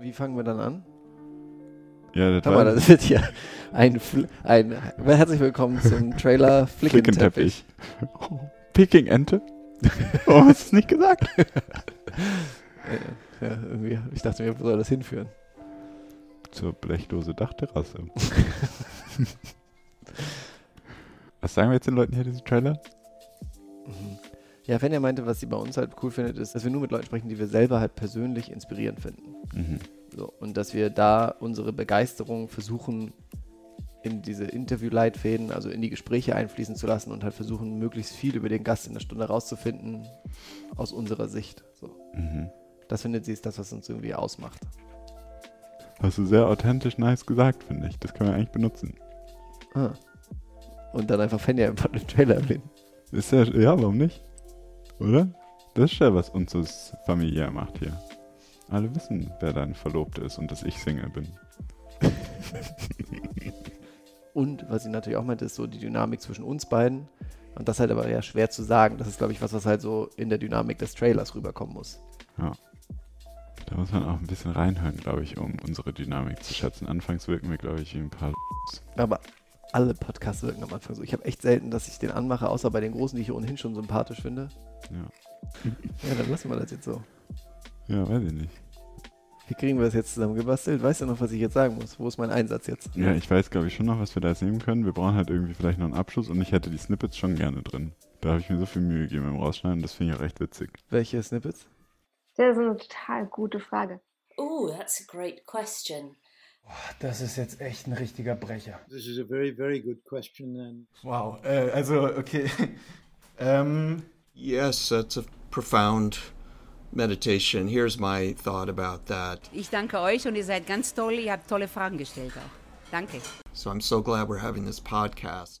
wie fangen wir dann an? Ja, das war das wird hier ein, ein herzlich willkommen zum Trailer Flickenteppich. Flickenteppich. Oh, Peking-Ente? Oh, hast du es nicht gesagt? Ja, irgendwie, ich dachte mir, wo soll das hinführen? Zur blechdose Dachterrasse. Was sagen wir jetzt den Leuten hier, diesen Trailer? Mhm. Ja, Fenja meinte, was sie bei uns halt cool findet, ist, dass wir nur mit Leuten sprechen, die wir selber halt persönlich inspirierend finden. Mhm. So, und dass wir da unsere Begeisterung versuchen, in diese Interviewleitfäden, also in die Gespräche einfließen zu lassen und halt versuchen, möglichst viel über den Gast in der Stunde rauszufinden, aus unserer Sicht. So. Mhm. Das findet sie ist das, was uns irgendwie ausmacht. Hast du sehr authentisch nice gesagt, finde ich. Das können wir eigentlich benutzen. Ah. Und dann einfach Fenja einfach den Trailer erwähnen. Ist ja, ja, warum nicht? Oder? Das ist ja, was uns so familiär macht hier. Alle wissen, wer dein Verlobter ist und dass ich Single bin. Und was sie natürlich auch meinte, ist so die Dynamik zwischen uns beiden. Und das halt aber ja schwer zu sagen. Das ist, glaube ich, was, was halt so in der Dynamik des Trailers rüberkommen muss. Da muss man auch ein bisschen reinhören, glaube ich, um unsere Dynamik zu schätzen. Anfangs wirken wir, glaube ich, wie ein paar. Aber alle Podcasts wirken am Anfang so. Ich habe echt selten, dass ich den anmache, außer bei den großen, die ich ohnehin schon sympathisch finde. Ja. Ja, dann lassen wir das jetzt so. ja, weiß ich nicht. Wie kriegen wir das jetzt zusammengebastelt? Weißt du noch, was ich jetzt sagen muss? Wo ist mein Einsatz jetzt? Ja, ich weiß, glaube ich, schon noch, was wir da jetzt nehmen können. Wir brauchen halt irgendwie vielleicht noch einen Abschluss und ich hätte die Snippets schon gerne drin. Da habe ich mir so viel Mühe gegeben beim Rausschneiden, das finde ich auch recht witzig. Welche Snippets? Das ist eine total gute Frage. Ooh, that's a great question. Das ist jetzt echt ein richtiger Brecher. This is a very, very good question. And Wow, äh, also, okay. ähm, Yes, that's a profound meditation. Here's my thought about that. Ich danke euch und ihr seid ganz toll. Ihr habt tolle Fragen gestellt auch. Danke. So I'm so glad we're having this podcast.